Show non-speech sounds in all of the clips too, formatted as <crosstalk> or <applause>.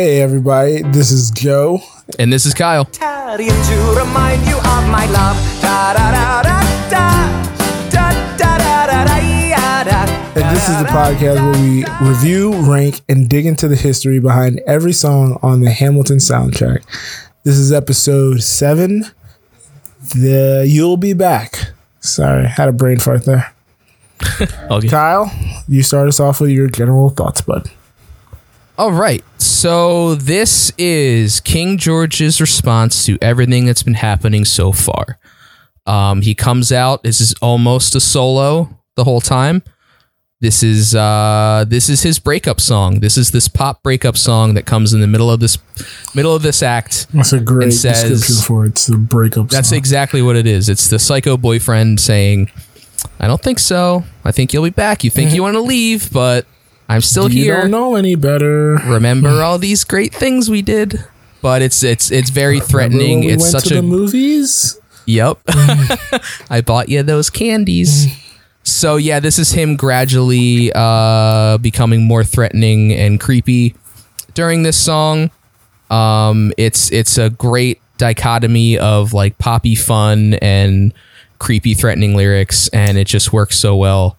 Hey, everybody, this is Joe. And this is Kyle. To remind you of my love. And this is the podcast where we review, rank, and dig into the history behind every song on the Hamilton soundtrack. This is episode seven. The You'll Be Back. Sorry, had a brain fart there. <laughs> okay. Kyle, you start us off with your general thoughts, bud. All right. So this is King George's response to everything that's been happening so far. Um, he comes out. This is almost a solo the whole time. This is uh, this is his breakup song. This is this pop breakup song that comes in the middle of this middle of this act. That's a great says- description for it. It's the breakup That's song. exactly what it is. It's the psycho boyfriend saying, "I don't think so. I think you'll be back. You think you <laughs> want to leave, but I'm still you here. don't know any better. remember <laughs> all these great things we did but it's it's it's very threatening we it's went such to a the movies. yep <laughs> <laughs> i bought you those candies so yeah this is him gradually uh becoming more threatening and creepy during this song um it's it's a great dichotomy of like poppy fun and creepy threatening lyrics and it just works so well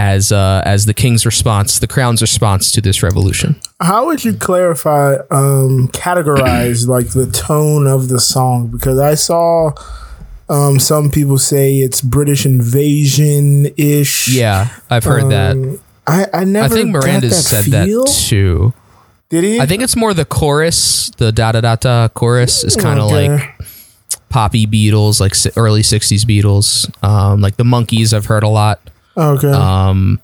as uh as the king's response the crown's response to this revolution How would you clarify, um, categorize <clears throat> like the tone of the song? Because I saw um, some people say it's British invasion ish. Yeah, I've heard that. I, I never. I think Miranda said feel. that too. Did he? I think it's more the chorus, the da da da da chorus is kind of Okay. like poppy Beatles, like early '60s Beatles, um, like the Monkees. I've heard a lot. Okay. Um,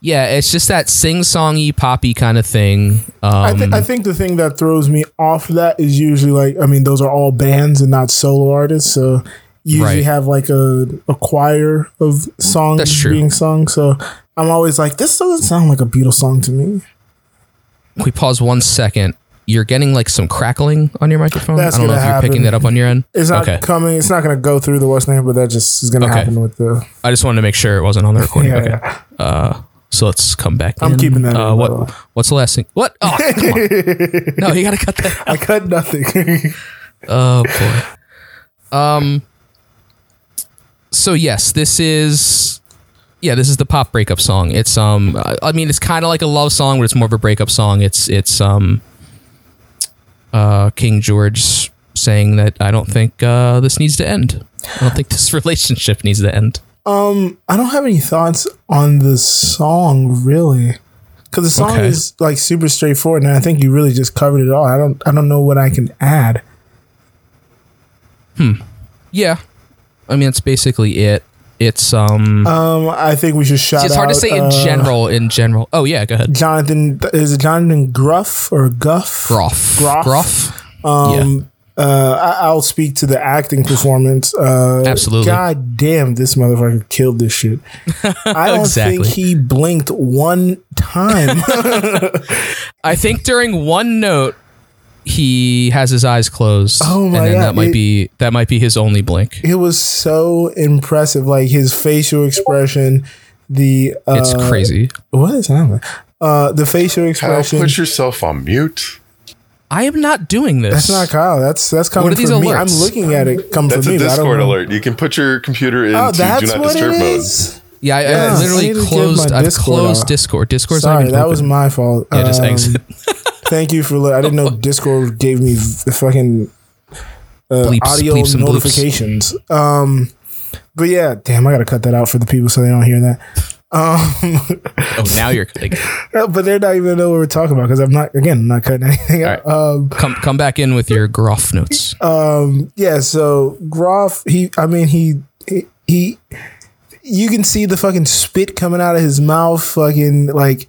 yeah, it's just that sing-songy, poppy kind of thing. Um, I, th- I think the thing that throws me off that is usually like I mean those are all bands and not solo artists, so you usually Right. have like a, a choir of songs being sung. So I'm always like, this doesn't sound like a Beatles song to me. we pause one second. You're getting like some crackling on your microphone. That's I don't know if gonna you're picking that up on your end. It's not okay. coming. It's not going to go through the what's name, but that just is going to Okay. happen with the. I just wanted to make sure it wasn't on the recording. <laughs> Yeah, okay. yeah. Uh, so let's come back. I'm in. keeping that Uh, by what? What's the last thing? What? Oh, come on. <laughs> No, you gotta cut that. I cut nothing. <laughs> Oh boy. Um. So yes, this is. Yeah, this is the pop breakup song. It's um. I- I mean, it's kind of like a love song, but it's more of a breakup song. It's it's um. Uh, King George saying that I don't think uh, this needs to end. I don't think <laughs> this relationship needs to end. um, I don't have any thoughts on the song really, because the song Okay. is like super straightforward, and I think you really just covered it all. I don't. I don't know what I can add. Hmm. Yeah, I mean, it's basically it. It's um. Um, I think we should shout. it's hard to out, say in uh, general. In general. Oh yeah, go ahead. Jonathan is it Jonathan Gruff or Guff? Groff. Groff? Groff. Um, uh, I, I'll speak to the acting <laughs> performance. Uh, Absolutely. God damn, this motherfucker killed this shit. <laughs> I don't Exactly. think he blinked one time. <laughs> I think during one note he has his eyes closed. Oh my and then God, that might it- be that might be his only blink. it was so impressive, like his facial expression. The uh, It's crazy. What is happening? Uh, the facial expression. Kyle, expression. put yourself on mute. I am not doing this. That's not Kyle. That's that's coming are these from me. I'm looking at it come That's from a me. but I don't Discord know. alert. You can put your computer in Oh, do not what disturb it mode. Yeah, I, Yeah, I I literally to give closed. I've Discord closed off. Discord. Discord's not Sorry, even that open. was my fault. Yeah, just Um, exit. <laughs> Thank you for. I didn't know <laughs> Discord gave me the fucking uh, Bleeps, audio bleeps, notifications. Um, but yeah, damn, I gotta cut that out for the people so they don't hear that. Um, Oh, now you're like, <laughs> but they're not even know what we're talking about because I'm not. Again, I'm not cutting anything out. Um, come come back in with your Groff notes. um, yeah. So Groff, he. I mean, he. he, he you can see the fucking spit coming out of his mouth. Fucking like,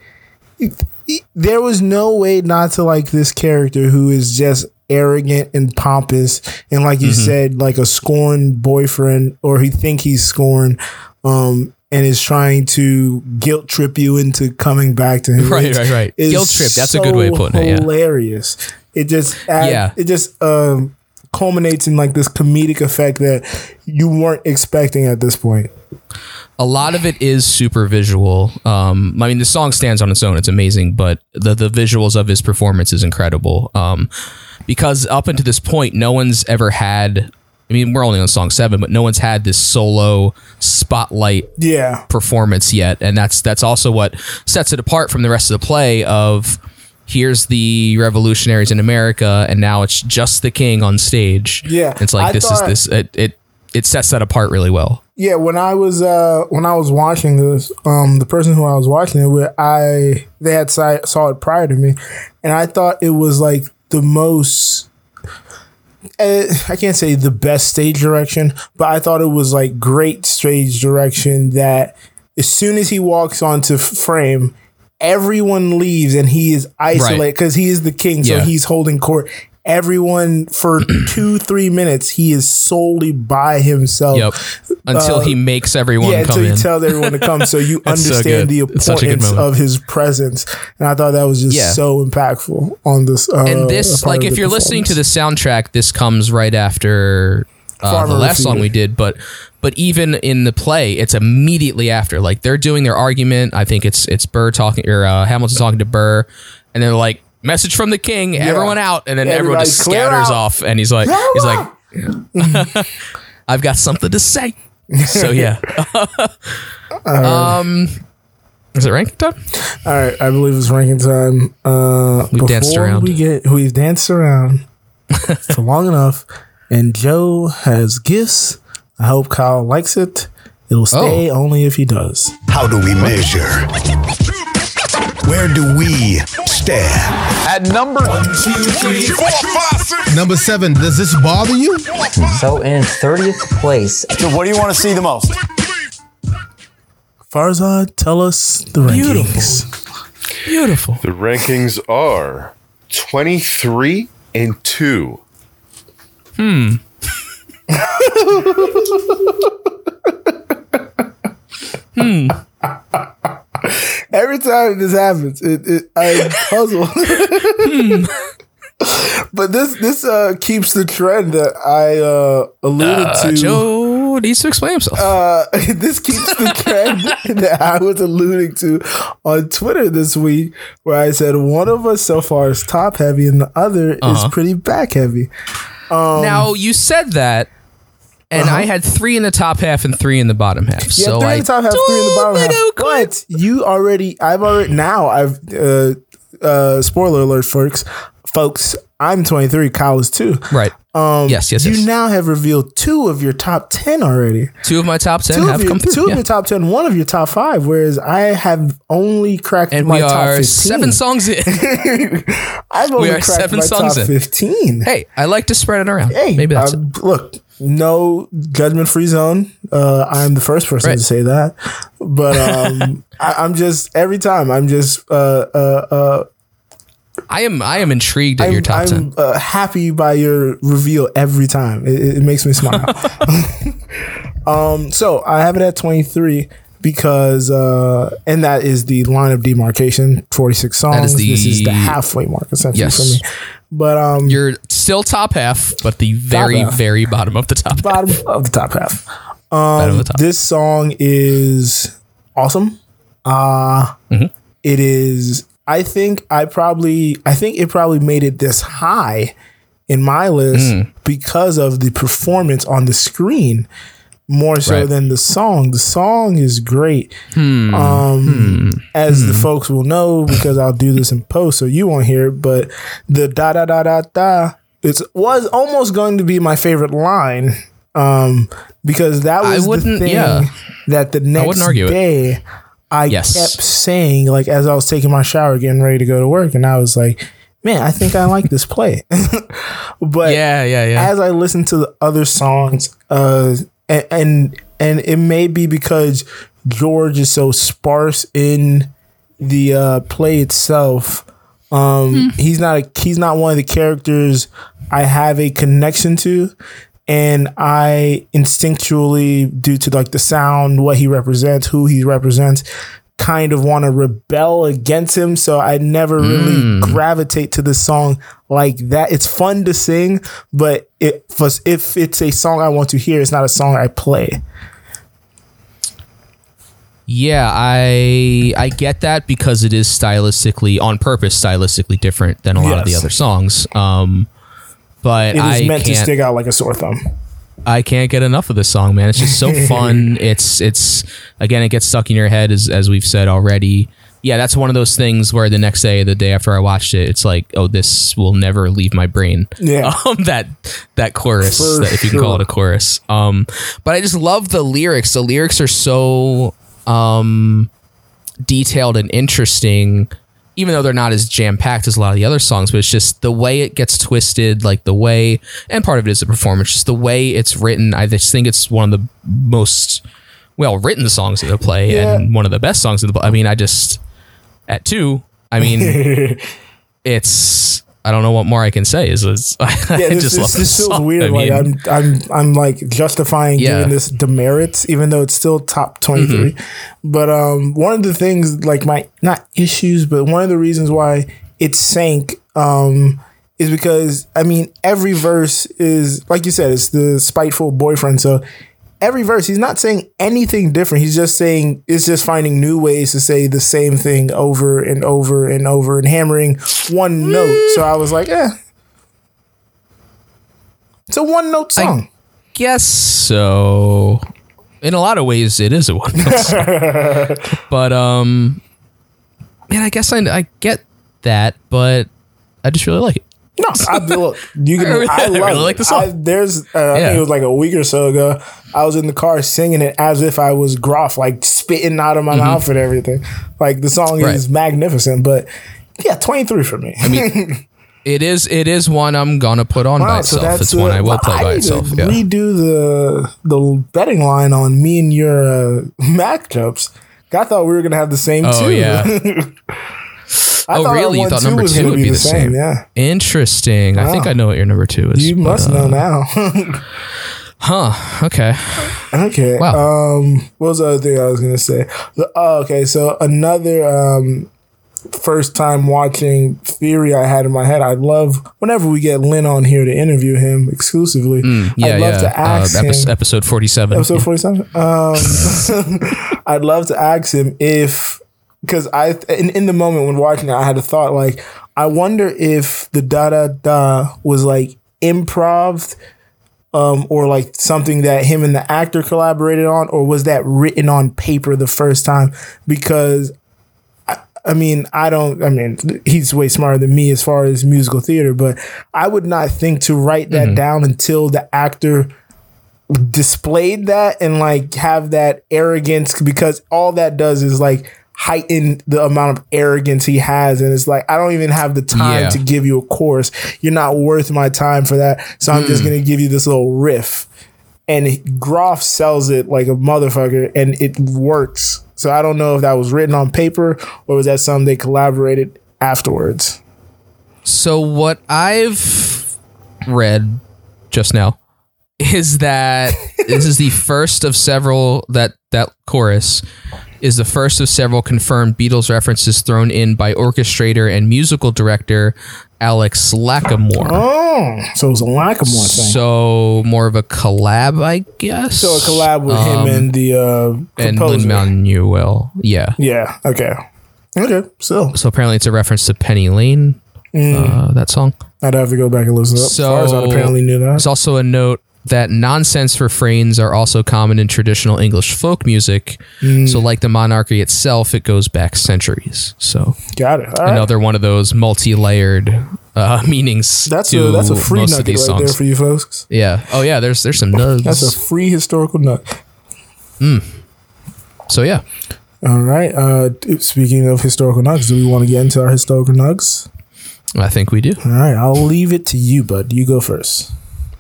there was no way not to like this character who is just arrogant and pompous and like you said like a scorned boyfriend or he think he's scorned um and is trying to guilt trip you into coming back to him <laughs> Right, It's- right, right. Guilt trip, that's a good way of so putting it, yeah. Hilarious. It just add, Yeah. It just um culminates in like this comedic effect that you weren't expecting at this point. a lot of it is super visual. Um, I mean, the song stands on its own; it's amazing, but the the visuals of his performance is incredible. Um, because up until this point, no one's ever had. I mean, we're only on song seven, but no one's had this solo spotlight Yeah. performance yet, and that's that's also what sets it apart from the rest of the play. Of here's the revolutionaries in America, and now it's just the king on stage. Yeah, it's like I this thought- is this it, it it sets that apart really well. Yeah, when I was uh when I was watching this, um the person who I was watching it with, I they had saw, saw it prior to me, and I thought it was like the most. Uh, I can't say the best stage direction, but I thought it was like great stage direction. That as soon as he walks onto frame, everyone leaves and he is isolated because he is the king, so Yeah. he's holding court. Everyone for <clears throat> two three minutes, he is solely by himself. Yep. Until he makes everyone Uh, Yeah, come until you in. tell everyone to come, so you <laughs> It's so understand the good. It's such a good importance of his presence, and I thought that was just Yeah. so impactful on this. Uh, and this, like, if you're listening to the soundtrack, this comes right after uh, the last song we did. But but even in the play, it's immediately after. Like they're doing their argument. I think it's it's Burr talking or uh, Hamilton talking to Burr, and they're like, "Message from the king, everyone out," and then everyone just scatters out. off, and he's like, he's like, <laughs> "I've got something to say." So yeah. <laughs> um, is it ranking time? All right, I believe it's ranking time. Uh, We've danced before around. We get we've danced around <laughs> for long enough, and Joe has gifts. I hope Kyle likes it. It'll oh. stay Oh. only if he does. How do we measure? Where do we stand? At number Number seven, does this bother you? So in 30th place, So what do you want to see the most? Farzad, tell us the rankings. Beautiful. The rankings are 23 and 2. Hmm. Every time this happens, it, it I'm puzzled. <laughs> but this this uh, keeps the trend that I uh, alluded Uh, to. Joe needs to explain himself. Uh, <laughs> this keeps the trend <laughs> that I was alluding to on Twitter this week, where I said one of us so far is top heavy and the other Uh-huh. is pretty back heavy. Um, now you said that, and I had three in the top half and three in the bottom half. Uh-huh. Yeah, so three I in the top half, three in the bottom half. But you already, I've already now, I've uh, uh, spoiler alert, folks. Folks, I'm 23. Kyle is two. Right. Um, yes, yes, You yes. now have revealed two of your top ten already. two of my top ten Two have of your, come through. two of your top ten, one of your top five. Whereas I have only cracked and my we top are 15. seven songs in. <laughs> I've only are cracked seven my songs top in. fifteen. hey, I like to spread it around. Hey, Maybe that's it. look, no judgment free zone. Uh, I'm the first person Right. to say that, but um, <laughs> I, I'm just every time I'm just uh, uh, uh, I am. I am intrigued at I'm, your top I'm ten. uh, happy by your reveal every time. It, it- it makes me smile. <laughs> <laughs> um, so I have it at 23 because, uh, and that is the line of demarcation. 46 songs. is the- this is the halfway mark essentially Yes. for me. But um, You're still top half, but the very, half. very bottom of the top. bottom of the top half. the top. This song is awesome. Uh Mm-hmm. it is I think I probably I think it probably made it this high in my list Mm. because of the performance on the screen more so Right. than the song. The song is great. Um as the folks will know because I'll do this in post so you won't hear it, but the da da da da da it was almost going to be my favorite line. Um because that I was the thing yeah. that the next wouldn't argue it. day I Yes. kept saying, like as I was taking my shower, getting ready to go to work, and I was like, "Man, I think I like this play." <laughs> but Yeah, yeah, yeah. as I listened to the other songs, uh, and, and and it may be because George is so sparse in the uh, play itself. Um, he's not a, he's not one of the characters I have a connection to, and I instinctually, due to like the sound, what he represents, who he represents, kind of want to rebel against him. So I never really gravitate to the song like that. It's fun to sing, but it, if it's a song I want to hear, it's not a song I play. Yeah, I I get that because it is stylistically on purpose stylistically different than a lot of the other songs. Um but It is I meant to stick out like a sore thumb. I can't get enough of this song, man. It's just so <laughs> fun. it's it's again it gets stuck in your head as as we've said already. Yeah, that's one of those things where the next day, the day after I watched it, it's like, oh, this will never leave my brain. Yeah. <laughs> Um, that that chorus, that, if you can call it a chorus. Um, but I just love the lyrics. The lyrics are so um detailed and interesting even though they're not as jam packed as a lot of the other songs, but it's just the way it gets twisted, like the way, and part of it is the performance, just the way it's written. I just think it's one of the most well written songs in the play Yeah. and one of the best songs in the play. I mean, I just, at two, I mean, <laughs> it's, I don't know what more I can say. Is, is <laughs> I Yeah, this, just this, love this this feels weird. I like mean, I'm, I'm, I'm like justifying Yeah. giving this demerits, even though it's still top 23. Mm-hmm. But um, one of the things, like my not issues, but one of the reasons why it sank um, is because I mean every verse is like you said, it's the spiteful boyfriend. So every verse, he's not saying anything different. He's just saying it's just finding new ways to say the same thing over and over and over and hammering one note. So I was like, eh. It's a one note song. guess so. In a lot of ways, it is a one note song. <laughs> but um, man, I guess I I get that, but I just really like it. No, I look. You can. <laughs> I really- I, I really like the song. I, there's. Uh, I think it was like a week or so ago. I was in the car singing it as if I was Groff, like spitting out of my mouth and everything. Like the song Mm-hmm. Right. is magnificent, but yeah, twenty three for me. I mean, <laughs> It is it is one I'm gonna put on by itself. it's one uh, I will play by need to itself. Yeah. Redo the the betting line on me and your uh, <laughs> matchups. I thought we were gonna have the same Oh, two. yeah. I oh really? You thought number was two would be the same? Yeah, Interesting. I think I know what your number two is. you but, must uh, know now. <laughs> <laughs> Huh. Okay. Okay. Wow. Um, what was the other thing I was gonna say? The, oh, okay. So another um, first time watching theory I had in my head. I'd love whenever we get Lin on here to interview him exclusively. Mm, Yeah, I'd love yeah. to ask uh, him. episode, episode forty-seven. Episode forty seven. <laughs> Um, I'd love to ask him if because I in, in the moment when watching it, I had a thought like I wonder if the da da da was like improv. Um, or like something that him and the actor collaborated on, or was that written on paper the first time? Because I, I mean, I don't. I mean, he's way smarter than me as far as musical theater, but I would not think to write that down until the actor displayed that and like have that arrogance because all that does is like heighten the amount of arrogance he has. And it's like I don't even have the time Yeah. to give you a course. You're not worth my time for that. So I'm just hmm. going to give you this little riff. And Groff sells it like a motherfucker and it works. So I don't know if that was written on paper or was that something they collaborated afterwards. So what I've read just now is that <laughs> this is the first of several that that chorus is the first of several confirmed Beatles references thrown in by orchestrator and musical director Alex Lacamoire. oh so it was a Lacamoire thing So more of a collab, I guess. so a collab with Um, him and the uh and composer. Lin Manuel. Yeah. Yeah. Okay. Okay. So So apparently it's a reference to Penny Lane. Uh, that song. I'd have to go back and listen. Up. So as far as I apparently knew that. There's also a note that nonsense refrains are also common in traditional English folk music. Mm. So, like the monarchy itself, it goes back centuries. So, Got it. All right. another one of those multi-layered uh, <laughs> meanings. That's a that's a free nugget right there for you folks. yeah. Oh yeah. There's there's some nugs. That's a free historical nugget. so yeah. All right. Uh, speaking of historical nugs, do we want to get into our historical nugs? I think we do. All right. I'll leave it to you, bud. You go first.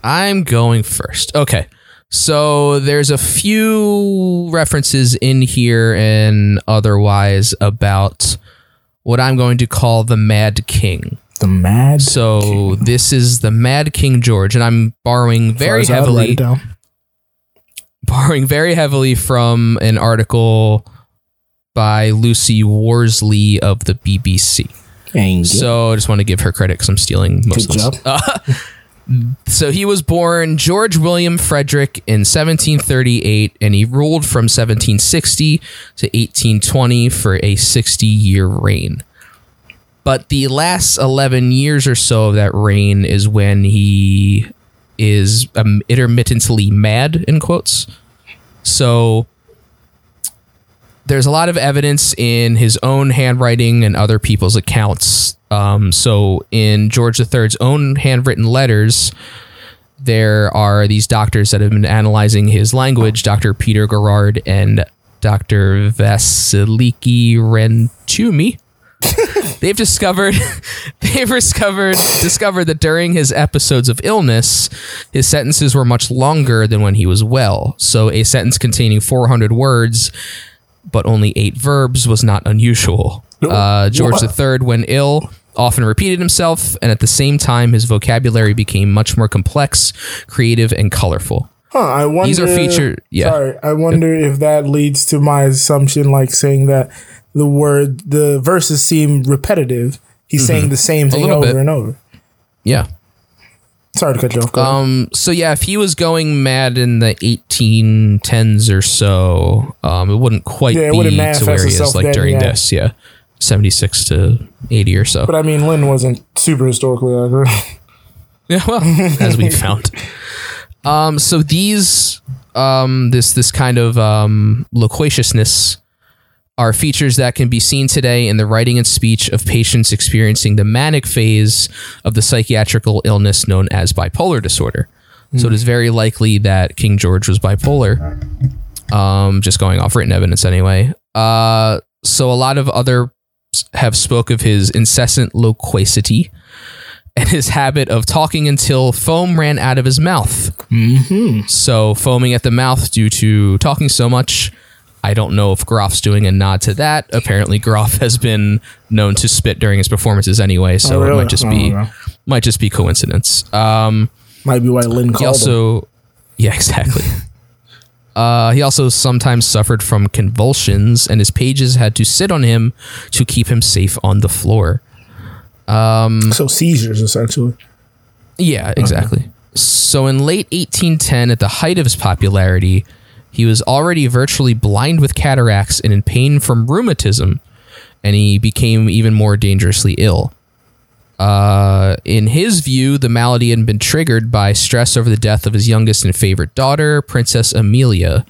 I'm going first. Okay. So there's a few references in here and otherwise about what I'm going to call the Mad King. The Mad. So this is the Mad King George, and I'm borrowing very heavily, <laughs> borrowing very heavily from an article by Lucy Worsley of the BBC. So I just want to give her credit because I'm stealing most Good of this. <laughs> So he was born George William Frederick in 1738, and he ruled from 1760 to 1820 for a 60 year reign. But the last 11 years or so of that reign is when he is um, intermittently mad, in quotes. So there's a lot of evidence in his own handwriting and other people's accounts. Um, so in George III's own handwritten letters, there are these doctors that have been analyzing his language, Dr. Peter Garrard and Dr. Vasiliki Rentoumi. <laughs> they've discovered <laughs> they've discovered discovered that during his episodes of illness, his sentences were much longer than when he was well. So a sentence containing 400 words but only eight verbs was not unusual. Uh, George III, when ill, often repeated himself, and at the same time, his vocabulary became much more complex, creative, and colorful. Huh, I wonder. These are featured- yeah. Sorry, I wonder if that leads to my assumption, like saying that the word, the verses seem repetitive. He's saying the same thing Mm-hmm. over bit. and over. Yeah. Sorry to cut you off. Um. So yeah, if he was going mad in the 1810s or so, um, it wouldn't quite Yeah, it be to where he is like during yeah. this. Yeah, 76 to 80 or so. but I mean, Lin wasn't super historically accurate. <laughs> Yeah, well, as we <laughs> found. Um, so these, um, this this kind of um, loquaciousness are features that can be seen today in the writing and speech of patients experiencing the manic phase of the psychiatrical illness known as bipolar disorder. So it is very likely that King George was bipolar. Um, just going off written evidence anyway. Uh, so a lot of other have spoke of his incessant loquacity and his habit of talking until foam ran out of his mouth. Mm-hmm. So, foaming at the mouth due to talking so much. I don't know if Groff's doing a nod to that. Apparently, Groff has been known to spit during his performances anyway, so Oh, it might just be know. might just be coincidence. Um, Might be why Lin he called him. also, <laughs> yeah, exactly. <laughs> Uh, he also sometimes suffered from convulsions, and his pages had to sit on him to keep him safe on the floor. So seizures, essentially. Yeah, exactly. So in late 1810, at the height of his popularity, he was already virtually blind with cataracts and in pain from rheumatism, and he became even more dangerously ill. Uh, in his view, the malady had been triggered by stress over the death of his youngest and favorite daughter, Princess Amelia.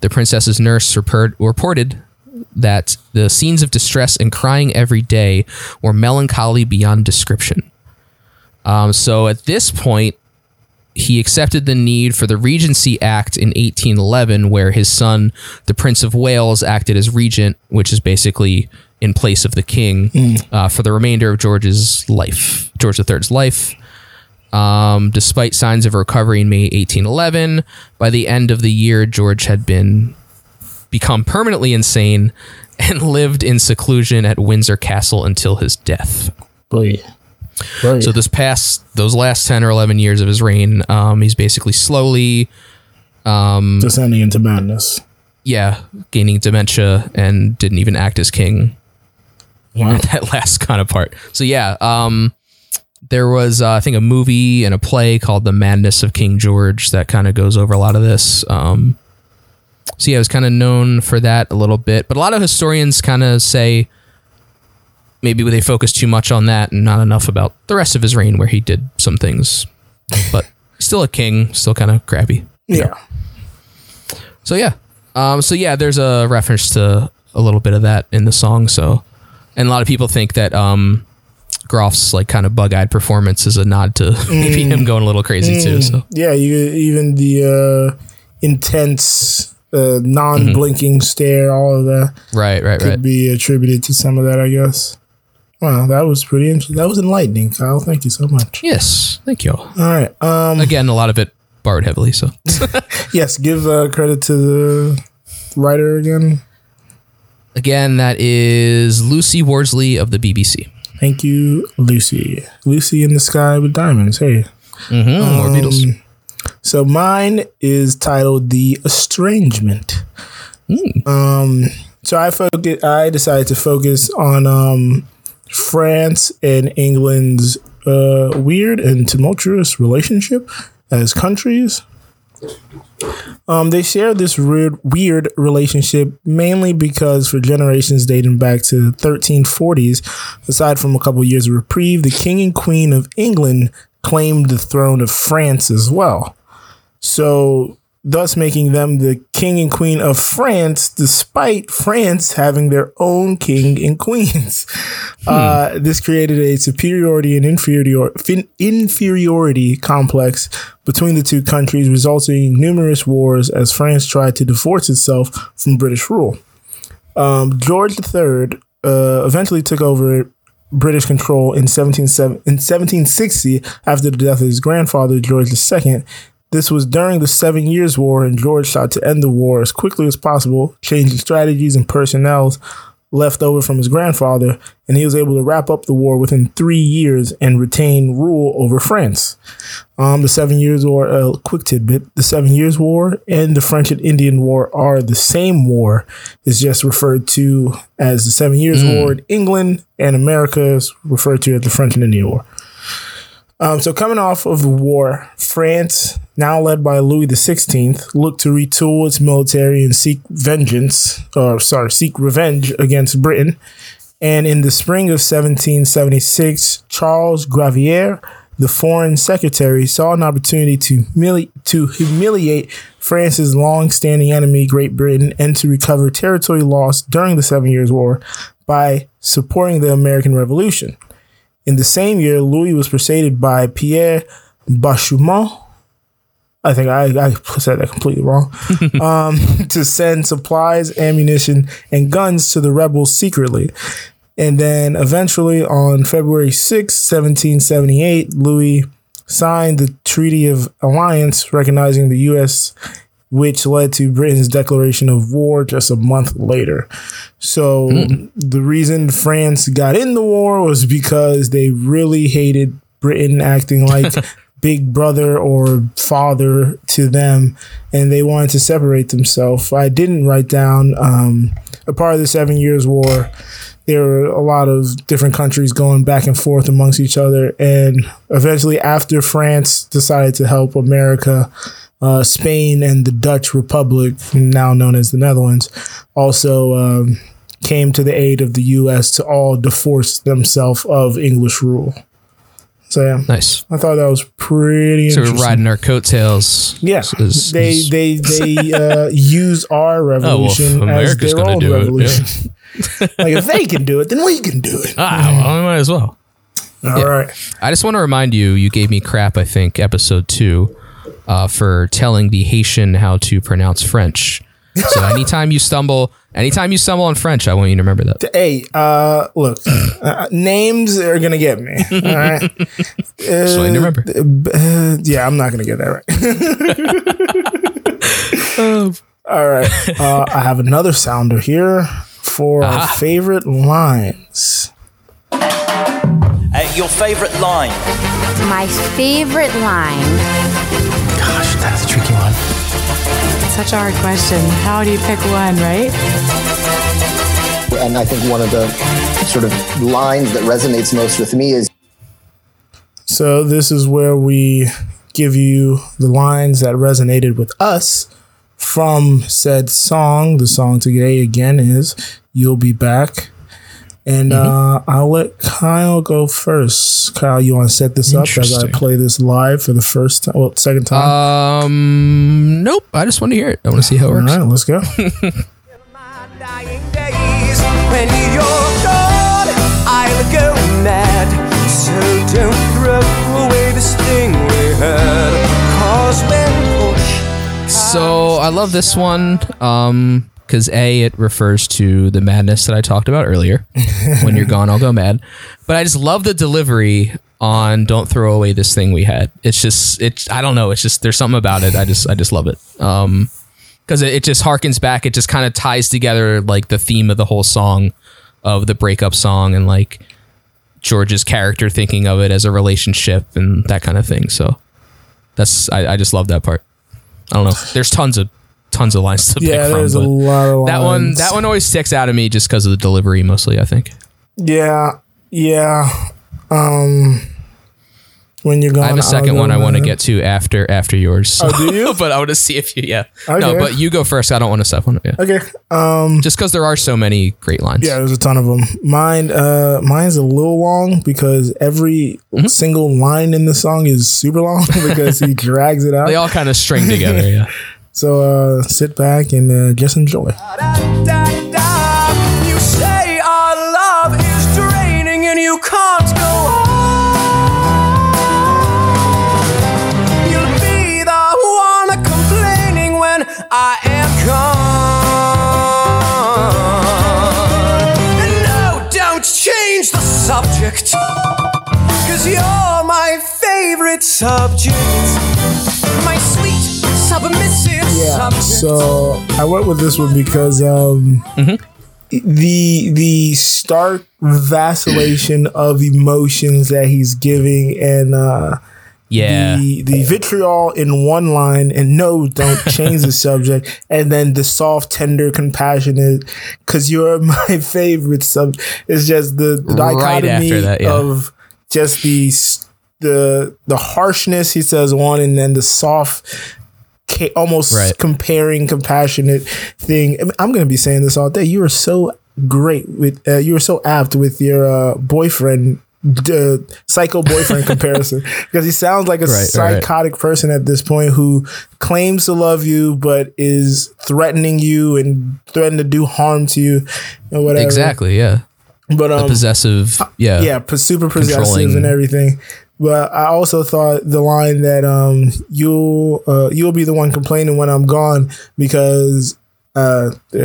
The princess's nurse report- reported that the scenes of distress and crying every day were melancholy beyond description. Um, so at this point, he accepted the need for the Regency Act in 1811, where his son, the Prince of Wales, acted as regent, which is basically in place of the king uh, for the remainder of George's life, George III's life. Um, despite signs of recovery in May 1811, by the end of the year, George had been become permanently insane and <laughs> lived in seclusion at Windsor Castle until his death. Boy. Boy. So this past those last ten or eleven years of his reign, um, he's basically slowly, descending into madness. yeah, gaining dementia and didn't even act as king Wow. at <laughs> that last kind of part. So yeah, um, there was uh, I think a movie and a play called The Madness of King George that kind of goes over a lot of this. Um, so yeah, it was kind of known for that a little bit, but a lot of historians kind of say maybe they focus too much on that and not enough about the rest of his reign where he did some things, but <laughs> still a king, still kind of crabby. Yeah. So yeah, um, so yeah, there's a reference to a little bit of that in the song. So, and a lot of people think that um, Groff's like kind of bug-eyed performance is a nod to <laughs> maybe him going a little crazy too. So Yeah, you even the uh, intense, uh, non-blinking stare, all of that right, right, could right. be attributed to some of that, I guess. Wow, that was pretty interesting. That was enlightening, Kyle. Thank you so much. Yes, thank you. All right. Um. Again, a lot of it borrowed heavily. So <laughs> Yes. Give uh, credit to the writer again. again, that is Lucy Worsley of the BBC. Thank you, Lucy. Lucy in the sky with diamonds. Hey. Mm-hmm, more Beatles. So mine is titled "The Estrangement." Um, So I focus. I decided to focus on um, France and England's uh, weird and tumultuous relationship as countries. Um, they share this weird, weird relationship mainly because for generations dating back to the 1340s, aside from a couple years of reprieve, the king and queen of England claimed the throne of France as well. So, thus making them the king and queen of France, despite France having their own king and queens. <laughs> Uh, this created a superiority and inferior, fin- inferiority complex between the two countries, resulting in numerous wars as France tried to divorce itself from British rule. Um, George III uh, eventually took over British control in 17, in 1760 after the death of his grandfather, George II. This was during the Seven Years' War, and George sought to end the war as quickly as possible, changing strategies and personnel left over from his grandfather, and he was able to wrap up the war within three years and retain rule over France. Um, the Seven Years' War, a uh, quick tidbit: the Seven Years' War and the French and Indian War are the same war. It's just referred to as the Seven Years' War in England, and America is referred to as the French and Indian War. Um, so coming off of the war, France, now led by Louis XVI, looked to retool its military and seek vengeance, or sorry, seek revenge against Britain. And in the spring of 1776, Charles Gravier, the foreign secretary, saw an opportunity to, humili- to humiliate France's long-standing enemy, Great Britain, and to recover territory lost during the Seven Years' War by supporting the American Revolution. In the same year, Louis was persuaded by Pierre Bachaumont. I think I, I said that completely wrong. <laughs> um, to send supplies, ammunition, and guns to the rebels secretly. And then eventually on February 6, 1778, Louis signed the Treaty of Alliance recognizing the U.S., which led to Britain's declaration of war just a month later. So the reason France got in the war was because they really hated Britain acting like <laughs> big brother or father to them and they wanted to separate themselves. I didn't write down um, a part of the Seven Years' War. There were a lot of different countries going back and forth amongst each other. And eventually, after France decided to help America, uh, Spain and the Dutch Republic, now known as the Netherlands, also um, came to the aid of the U.S. to all divorce themselves of English rule. So yeah, Nice. I thought that was pretty interesting. So we're riding our coattails. Yeah, Is- they is- they they uh, use our <laughs> revolution as America's their own do it, revolution. <laughs> like if they can do it, then we can do it. Ah, well, I might as well. All right. I just want to remind you, you gave me crap, I think, episode two, uh, for telling the Haitian how to pronounce French. So anytime you stumble, anytime you stumble on French, I want you to remember that. Hey, uh, look, uh, names are gonna get me. All right. So I remember. Uh, yeah, I'm not gonna get that right. <laughs> All right. Uh, I have another sounder here for our favorite lines. Your favorite line. My favorite line. Gosh, that's a tricky one. Such a hard question. How do you pick one, right? And I think one of the sort of lines that resonates most with me is So this is where we give you the lines that resonated with us from said song. The song today again is "You'll Be Back," and uh, I'll let Kyle go first. Kyle, you want to set this up as I play this live for the first time? Well, second time. Um, nope. I just want to hear it. I want to see how it All works. right, let's go. my dying days. When you're gone, I'll go mad. So don't throw away this thing we had. Cause when push So I love this one. Um, because a it refers to the madness that I talked about earlier. <laughs> when you're gone, I'll go mad. But I just love the delivery on "Don't throw away this thing we had." It's just it's I don't know. It's just there's something about it. I just I just love it. Um, because it, it just harkens back. It just kind of ties together like the theme of the whole song, of the breakup song, and like George's character thinking of it as a relationship and that kind of thing. So that's I, I just love that part. I don't know. There's tons of tons of lines to Yeah, pick there's from. a lot of lines. that one, that one always sticks out of me just because of the delivery, mostly. I think. Yeah, yeah. Um, when you're going, I have a second one I want to get to after after yours. Oh, do you? <laughs> but I want to see if you. Yeah. No, but you go first. I don't want to step on it. Yeah. Okay. Um. Just because there are so many great lines. Yeah, there's a ton of them. Mine, uh, mine's a little long because every Mm-hmm. single line in the song is super long <laughs> because he drags it out. They all kind of string together. Yeah. <laughs> So uh, sit back and uh, just enjoy. You say our love is draining So I went with this one because um, the the stark vacillation of emotions that he's giving and uh, Yeah. the the vitriol in one line and no, don't change the <laughs> subject, and then the soft, tender, compassionate, because you're <laughs> my favorite sub. It's just the, the dichotomy after that, yeah. of just the the the harshness he says one, and then the soft. Ca- Almost Right. comparing compassionate thing. I mean, I'm gonna be saying this all day. You are so great with. Uh, you were so apt with your uh, boyfriend, uh, psycho boyfriend <laughs> comparison because he sounds like a Right, right, right. psychotic person at this point who claims to love you but is threatening you and threatening to do harm to you and whatever. Exactly. Yeah. But The um, possessive. Yeah. yeah, super possessive and everything. But I also thought the line that um you'll uh, you'll be the one complaining when I'm gone because uh, uh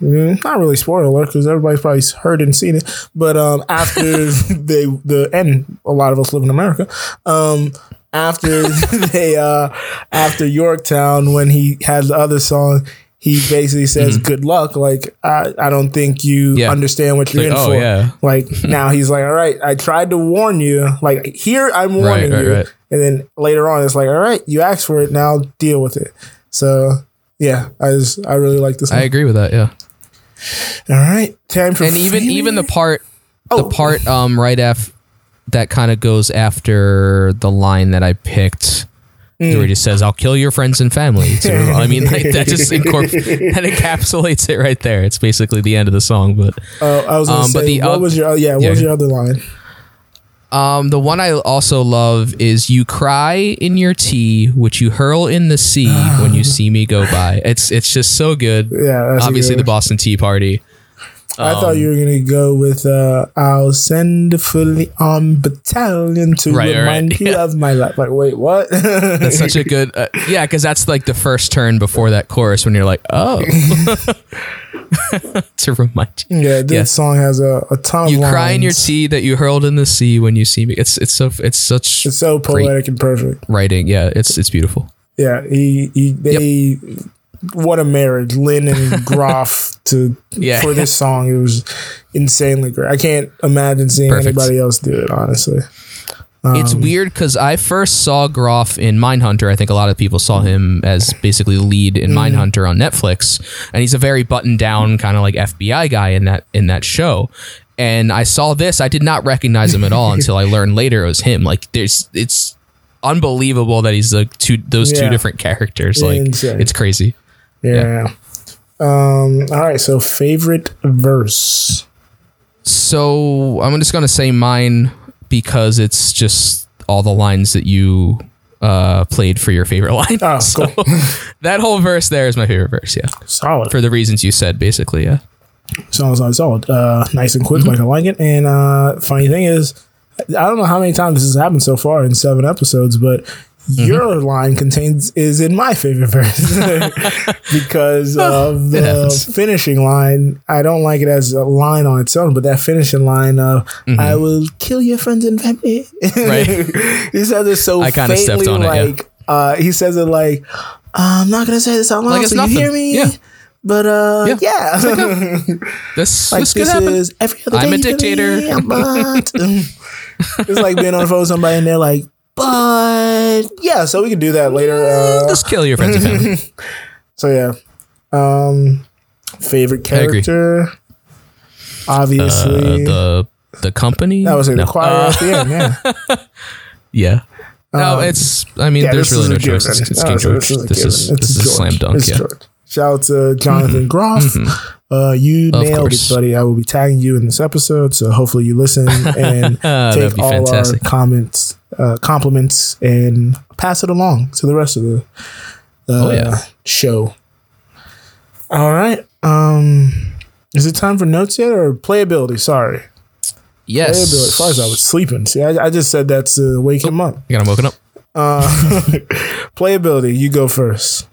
mm, not really spoiler alert because everybody's probably heard and seen it. But um after <laughs> they the and a lot of us live in America um after <laughs> they uh after Yorktown when he had the other song. He basically says, "Good luck." Like I, I don't think you Mm-hmm. Yeah. understand what you're Like, in oh, for. yeah. Like now he's like, all right, I tried to warn you. Like here I'm warning right, you. right. And then later on it's like, all right, you asked for it, now deal with it. So yeah, I just I really like this I one. agree with that. Yeah. all right. Time for and even feeling- even the part Oh. the part um right after that kind of goes after the line that I picked Mm. where he just says I'll kill your friends and family. <laughs> So, I mean like that just incorp- <laughs> that encapsulates it right there. It's basically the end of the song, but Oh, I was um, say but the what oth- was your oh, yeah, what Yeah, was your other line? Um, the one I also love is "You cry in your tea, which you hurl in the sea when you <sighs> see me go by." It's it's just so good. Yeah, obviously good the Boston Tea Party. I thought Um, you were gonna go with uh, I'll send a fully armed battalion to Right, right, remind you yeah. of my life. Like, wait, what? <laughs> That's such a good, uh, yeah, because that's like the first turn before that chorus when you're like, oh, <laughs> to remind you. yeah, this Yeah. song has a, a ton of You cry in your tea that you hurled in the sea when you see me. It's it's so it's such It's so poetic and perfect. writing. Yeah, it's it's beautiful. Yeah, he, he they what a marriage, Lin and <laughs> Groff to Yeah. for this song. It was insanely great. I can't imagine seeing Perfect. anybody else do it. Honestly, it's Um, weird because I first saw Groff in Mindhunter. I think a lot of people saw him as basically the lead in Mm. Mindhunter on Netflix, and he's a very buttoned down kind of like FBI guy in that in that show. And I saw this, I did not recognize him at all <laughs> until I learned later it was him. Like, there's it's unbelievable that he's like two those two different characters. Like, Insane. it's crazy. Yeah. Um. All right. So favorite verse. So I'm just gonna say mine because it's just all the lines that you uh, played for your favorite <laughs> line. Oh, so cool. <laughs> that whole verse there is my favorite verse. Yeah, Solid. for the reasons you said, basically. Yeah. Solid, solid, solid. Uh, nice and Mm-hmm. quick, like I like it. And uh, funny thing is, I don't know how many times this has happened so far in seven episodes, but Mm-hmm. your line contains is in my favorite verse <laughs> because of the finishing line. I don't like it as a line on its own, but that finishing line of "I will kill your friends and family." Mm-hmm. Right. <laughs> he says it so I kinda stepped faintly, on it, yeah. like uh, he says it like, "I'm not gonna say this out loud, Like so nothing. you hear me." Yeah. But uh, Yeah. yeah. <laughs> This like this could this happen. is every other I'm a dictator. me, I'm it's like being on the phone with somebody and they're like, but yeah, so we can do that later. Uh, Just kill your friends and <laughs> family. So yeah. Um favorite character. Uh, Obviously. the the company. that was in No. the choir Uh, at the end, yeah. <laughs> yeah. No, Um, it's. I mean, yeah, there's really no a choice. It's, given. it's King this George. is a This is given. this It's is a slam dunk. It's Yeah. George. Shout out to Jonathan Groff. Uh, you Of nailed course. it, buddy. I will be tagging you in this episode, so hopefully you listen <laughs> and That'd take be all fantastic. our comments, uh, compliments, and pass it along to the rest of the uh, Oh, yeah. show. All right. Um, is it time for notes yet or playability? Sorry, Yes. playability. As far as I was sleeping, see, I, I just said that to wake him up. I got him woken up. Uh, <laughs> playability. You go first.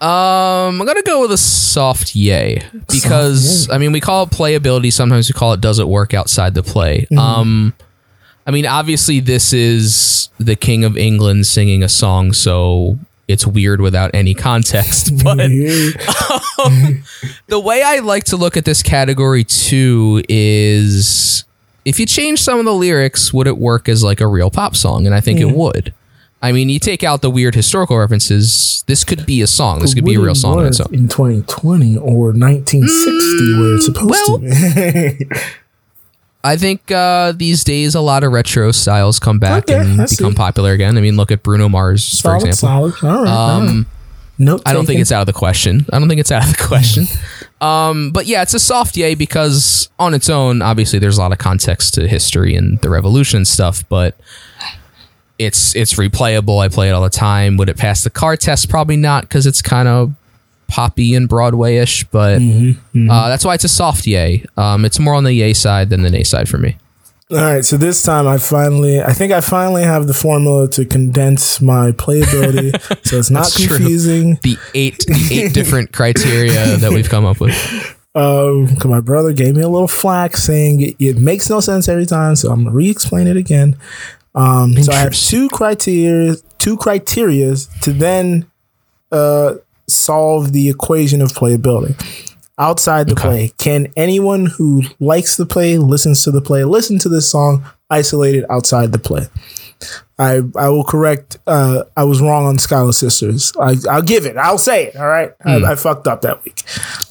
Um, I'm gonna go with a soft yay because I mean we call it playability. Sometimes we call it does it work outside the play. Mm-hmm. Um, I mean obviously this is the King of England singing a song, so it's weird without any context. But um, <laughs> the way I like to look at this category too is if you change some of the lyrics, would it work as like a real pop song? And I think it would. I mean, you take out the weird historical references, this could be a song. This could be a real song own. in 2020 or 1960 where it's supposed well, to be. <laughs> I think uh, these days a lot of retro styles come back Okay, and I see. become popular again. I mean, look at Bruno Mars, for example. solid. All right. Um, I don't think it's out of the question. I don't think it's out of the <laughs> question. um, but yeah, it's a soft yay because on its own, obviously, there's a lot of context to history and the revolution stuff. But it's it's replayable. I play it all the time. Would it pass the car test? Probably not because it's kind of poppy and Broadway-ish. But Mm-hmm, Uh, that's why it's a soft yay. Um, it's more on the yay side than the nay side for me. All right, so this time I finally, I think I finally have the formula to condense my playability, <laughs> so it's not That's true. confusing. The eight the eight <laughs> different criteria that we've come up with. Um, my brother gave me a little flack saying it, it makes no sense every time, so I'm gonna re-explain it again. Um, so I have two criteria, two criterias to then uh, solve the equation of playability. Outside the play, can anyone who likes the play, listens to the play, listen to this song isolated outside the play? I I will correct. Uh, I was wrong on Schuyler Sisters. I, I'll give it. I'll say it. All right. I, I fucked up that week.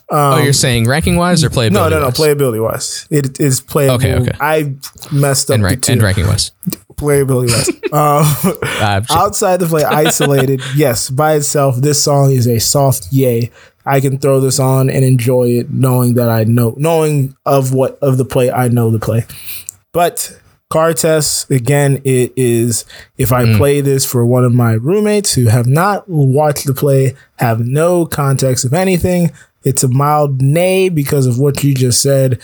oh, you're saying ranking wise or playability? Um, No, no, no. wise? Playability wise, it is playable. Okay, okay. I messed up and, the two. and ranking wise. Playability wise. <laughs> um, Uh, outside the play, isolated. <laughs> yes, by itself, this song is a soft yay. I can throw this on and enjoy it, knowing that I know, knowing of what of the play, I know the play. But car test again, it is if I play this for one of my roommates who have not watched the play, have no context of anything. It's a mild nay because of what you just said.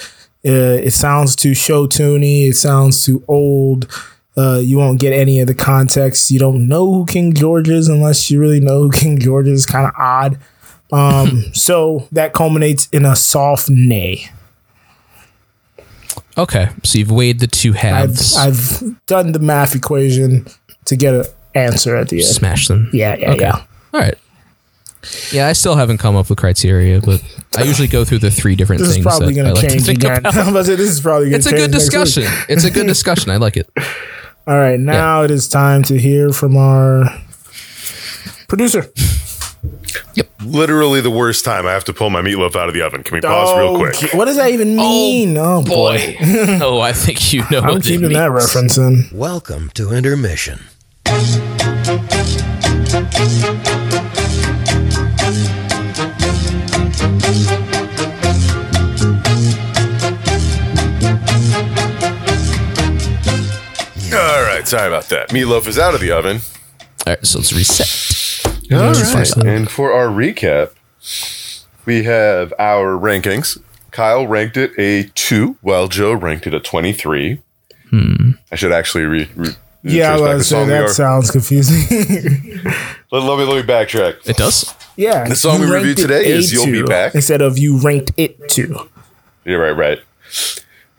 Uh, it sounds too show tuney. It sounds too old. Uh, you won't get any of the context. You don't know who King George is unless you really know who King George is. Kind of odd. Um, <laughs> so that culminates in a soft nay. Okay, so you've weighed the two I've halves, I've done the math equation to get an answer at the end. Smash them. Yeah, yeah, Okay. yeah. All right. Yeah, I still haven't come up with criteria, but I usually go through the three different This is things probably going to like to change again. about. <laughs> I'm about to say, this is probably going It's to a change. good next week. discussion. It's a good <laughs> discussion. I like it. All right, now it is time to hear from our producer. Literally the worst time I have to pull my meatloaf out of the oven. Can we pause real oh, quick? What does that even oh, mean? Oh, boy. <laughs> oh, I think you know. I'm what it keeping that means. reference in. Welcome to intermission. All right, sorry about that. Meatloaf is out of the oven. All right, so let's reset. All Just right. first. And for our recap, we have our rankings. Kyle ranked it a two, while Joe ranked it a 23. I should actually re. re Yeah, I trace back was the say that are- sounds confusing. <laughs> Let, let me let me backtrack. It does. yeah. The song we reviewed ranked today is a You'll Be Back. Instead of you ranked it to. Yeah, right, right.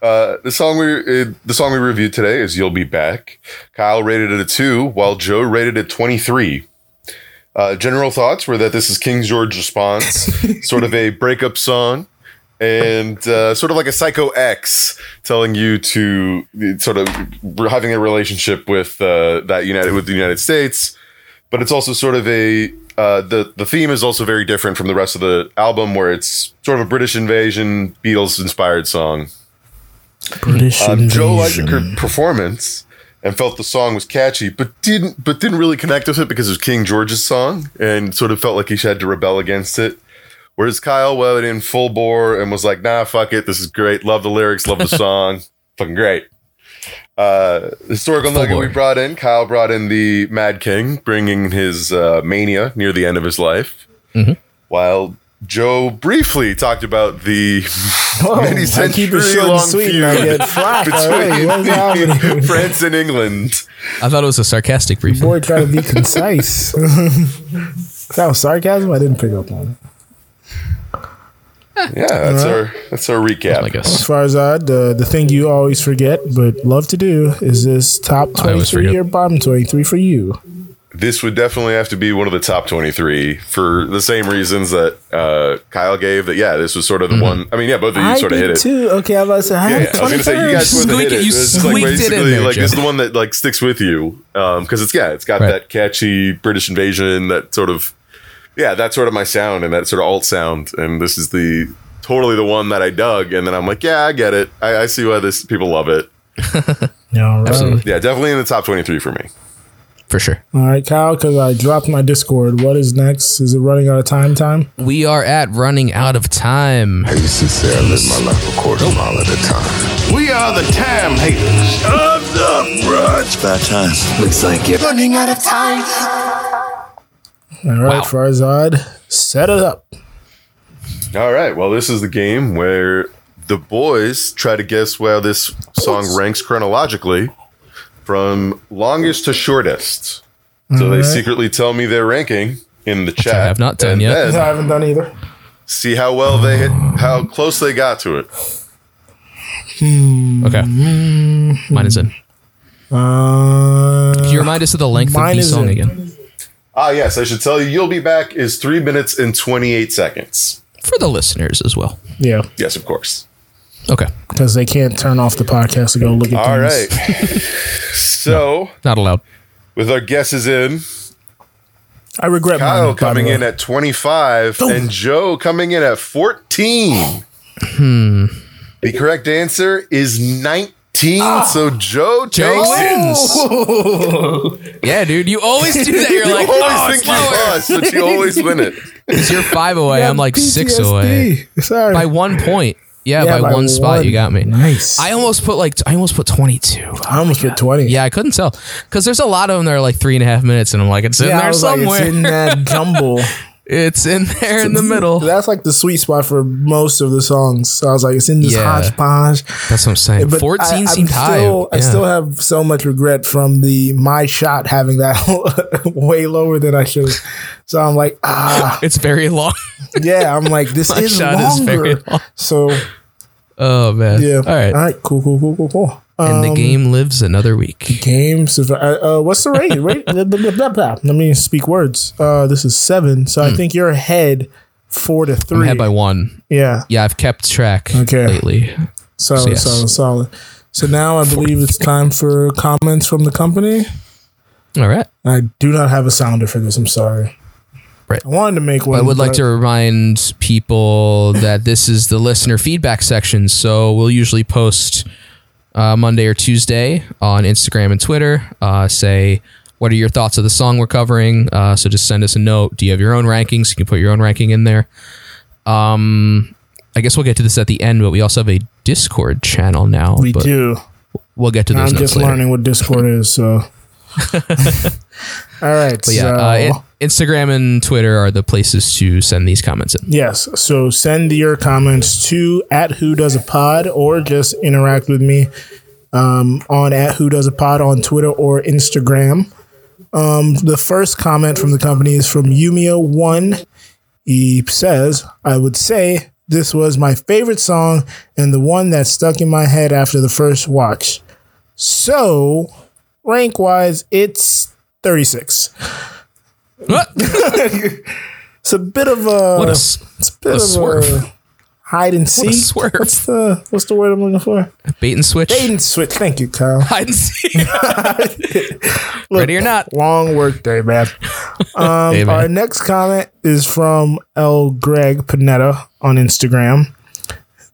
Uh, the song we uh, the song we reviewed today is "You'll Be Back." Kyle rated it a two, while Joe rated it twenty three. Uh, general thoughts were that this is King George response, <laughs> sort of a breakup song, and uh, sort of like a psycho ex telling you to sort of having a relationship with uh, that United with the United States, but it's also sort of a uh, the the theme is also very different from the rest of the album, where it's sort of a British invasion Beatles inspired song. British Um, Joe liked performance and felt the song was catchy, but didn't but didn't really connect with it because it was King George's song, and sort of felt like he had to rebel against it. Whereas Kyle went in full bore and was like, "Nah, fuck it, this is great. Love the lyrics, love the <laughs> song, fucking great." Uh, historical Full nugget we brought in. Kyle brought in the Mad King, bringing his uh, mania near the end of his life, Mm-hmm. while Joe briefly talked about the Whoa, <laughs> oh, many I century keep it short and long feud and I get flack already. What's <laughs> happening? between France and England. I thought it was a sarcastic brief. Boy, try to be concise. <laughs> that was sarcasm. I didn't pick up on it. Yeah, that's our that's our recap. I guess. As far as I, the the thing you always forget but love to do is this top twenty three twenty always three or bottom twenty three for you. This would definitely have to be one of the top twenty three for the same reasons that uh, Kyle gave. That yeah, this was sort of the one. I mean, yeah, both of you I sort of hit it. too. Okay, I was about to Yeah, yeah, I was gonna say you guys both Squeak hit it, it. you It's just like squeaked it in basically there, like this is the one that like sticks with you because it's yeah, it's got Right. that catchy British invasion that sort of yeah, that's sort of my sound and that sort of alt sound, and this is the totally the one that I dug, and then I'm like, yeah, I get it. I, I see why this people love it. <laughs> Yeah, all right. Absolutely. Yeah, definitely in the top twenty three for me. For sure. All right, Kyle, because I dropped my Discord. What is next? Is it running out of time? Time? We are at running out of time. I used to say I lived my life a quarter mile at a time. We are the time haters of the bruh. It's about time. Looks like you're running out of time. All right, Wow. Farzad, set it up. All right. Well, this is the game where the boys try to guess where this song ranks chronologically from longest to shortest. So they Alright. secretly tell me their ranking in the chat. I have not done and yet. I haven't done either. see how well they hit, how close they got to it. Okay. Mine is in. Uh, Can you remind us of the length of mine the song in. again? Ah, yes. I should tell you, you'll be back is three minutes and twenty eight seconds. For the listeners as well. yeah, Yes, of course. Okay. because they can't turn off the podcast to go look at All things. right. <laughs> so Not allowed. with our guesses in, I regret Kyle mine, coming in at 25 and Joe coming in at 14. Hmm. The correct answer is 19. Ah. So Joe takes it. Yeah, dude. You always do that. You're <laughs> You like, always oh, think it's you lower. lost, but you always win it. <laughs> 'Cause You're five away. Yeah, I'm like six away. Sorry. By one point. Yeah, Yeah, by, one spot you got me. Nice. I almost put like I almost put 22. I almost put 20. Yeah, I couldn't tell because there's a lot of them that are like three and a half minutes, and I'm like, it's in Yeah, there was like, somewhere. it's in that jumble. <laughs> It's in <laughs> there in the middle. That's like the sweet spot for most of the songs. So I was like, it's in this Yeah. hodgepodge. That's what I'm saying. But 14 I, seemed high. Still, I still have so much regret from the my shot having that <laughs> way lower than I should. So I'm like, ah, It's very long. yeah. I'm like, this <laughs> is shot longer. is long. So Oh man. yeah. All right. All right. Cool. Cool. Cool. Cool. Cool. And the Um, game lives another week. games. Uh, uh, what's the rate? <laughs> blah. Let me speak words. Uh, this is seven. So I think you're ahead four to Hmm. I'm three. ahead by one. yeah. Yeah, I've kept track Okay. lately. Solid, So, yes. solid, solid. So now I believe it's time for comments from the company. All right. I do not have a sounder for this. I'm sorry. Right. I wanted to make one. I would like to remind people that this is the listener feedback section. So we'll usually post uh, Monday or Tuesday on Instagram and Twitter. Uh, say, what are your thoughts of the song we're covering? Uh, so just send us a note. Do you have your own rankings? You can put your own ranking in there. Um, I guess we'll get to this at the end, but we also have a Discord channel now. We do. We'll get to this. I'm just later. learning what Discord is. So. <laughs> <laughs> All right. But yeah, so, uh, in- Instagram and Twitter are the places to send these comments in. Yes. So send your comments to at who does a pod or just interact with me um, on at who does a pod on Twitter or Instagram. Um, the first comment from the company is from Yumio1. He says, I would say this was my favorite song and the one that stuck in my head after the first watch. So, rank wise, it's 36. What? <laughs> It's a bit of a What a it's a bit a of swerve. a hide and seek. swerve. What's the what's the word I'm looking for? Bait and switch. Bait and switch. Thank you, Kyle. <laughs> Hide and seek. <laughs> Ready or not. Long work day, man. Um, Hey, man. Our next comment is from L. Greg Panetta on Instagram.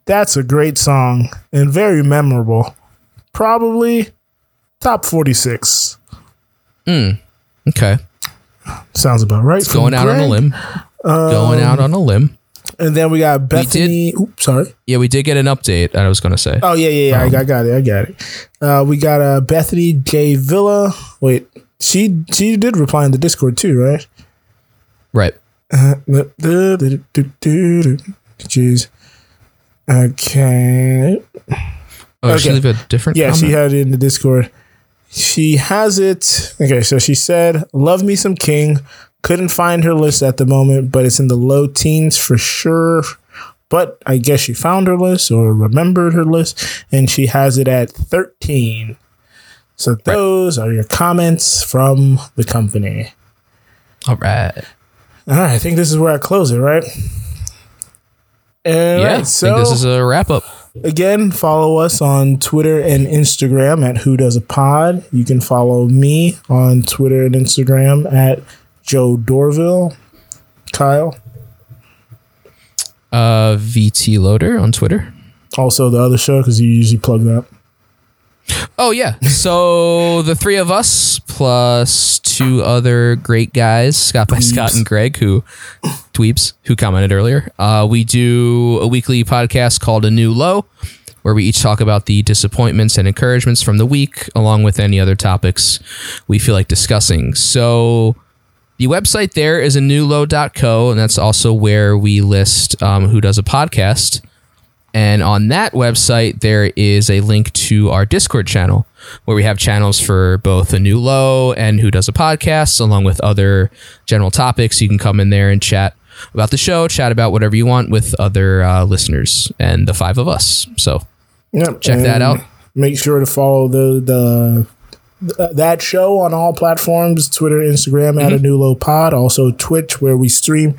That's a great song and very memorable. Probably top 46. Mm, Okay. Sounds about right. from Going out on a Greg. limb. Going out on a limb. And then we got Bethany. Oops, sorry. Yeah, we did get an update. I was going to say. Oh yeah, yeah, yeah. I, got, I got it. I got it. Uh, we got uh, Bethany J Villa. Wait, she she did reply in the Discord too, right? Right. Uh, Jeez. Okay. Oh, did she Okay. leave a different Yeah, she had it in the Discord. She has it. Okay, so she said, "Love me some King." Couldn't find her list at the moment, but it's in the low teens for sure. But I guess she found her list or remembered her list, and she has it at thirteen. So those are your comments from the company. All right. All right, I think this is where I close it, right? All yeah, right, I think this is a wrap up. Again, follow us on Twitter and Instagram at Who Does a Pod. You can follow me on Twitter and Instagram at Joe Dorville. Kyle. Uh, VT Loader on Twitter. Also, the other show because you usually plug that. Oh yeah. So the three of us plus two other great guys, Scott by Scott and Greg, who dweebs, who commented earlier. Uh, we do a weekly podcast called A New Low, where we each talk about the disappointments and encouragements from the week, along with any other topics we feel like discussing. So the website there is a newlow.co, and that's also where we list um, who does a podcast. And on that website, there is a link to our Discord channel where we have channels for both a new low and who does a podcast, along with other general topics. You can come in there and chat about the show, chat about whatever you want with other uh, listeners and the five of us. So Yep, check that out. Make sure to follow the the that show on all platforms: Twitter, Instagram at a Mm-hmm. new low pod. Also Twitch, where we stream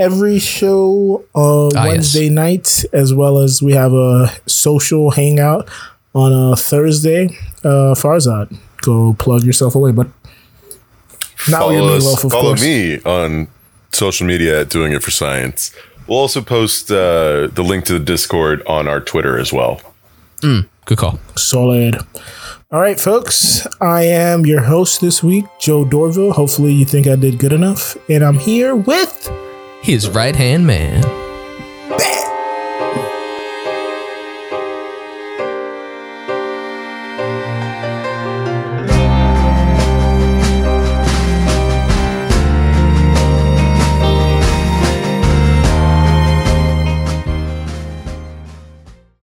every show uh, Ah, yes. Wednesday night, as well as we have a social hangout on a Thursday. Uh, Farzad, go plug yourself away, but not with your follow, meatloaf, us, of follow course. me on social media at Doing It for Science. We'll also post uh, the link to the Discord on our Twitter as well. Good call. Solid. All right, folks. I am your host this week, Joe Dorville. Hopefully, you think I did good enough. And I'm here with His right hand man.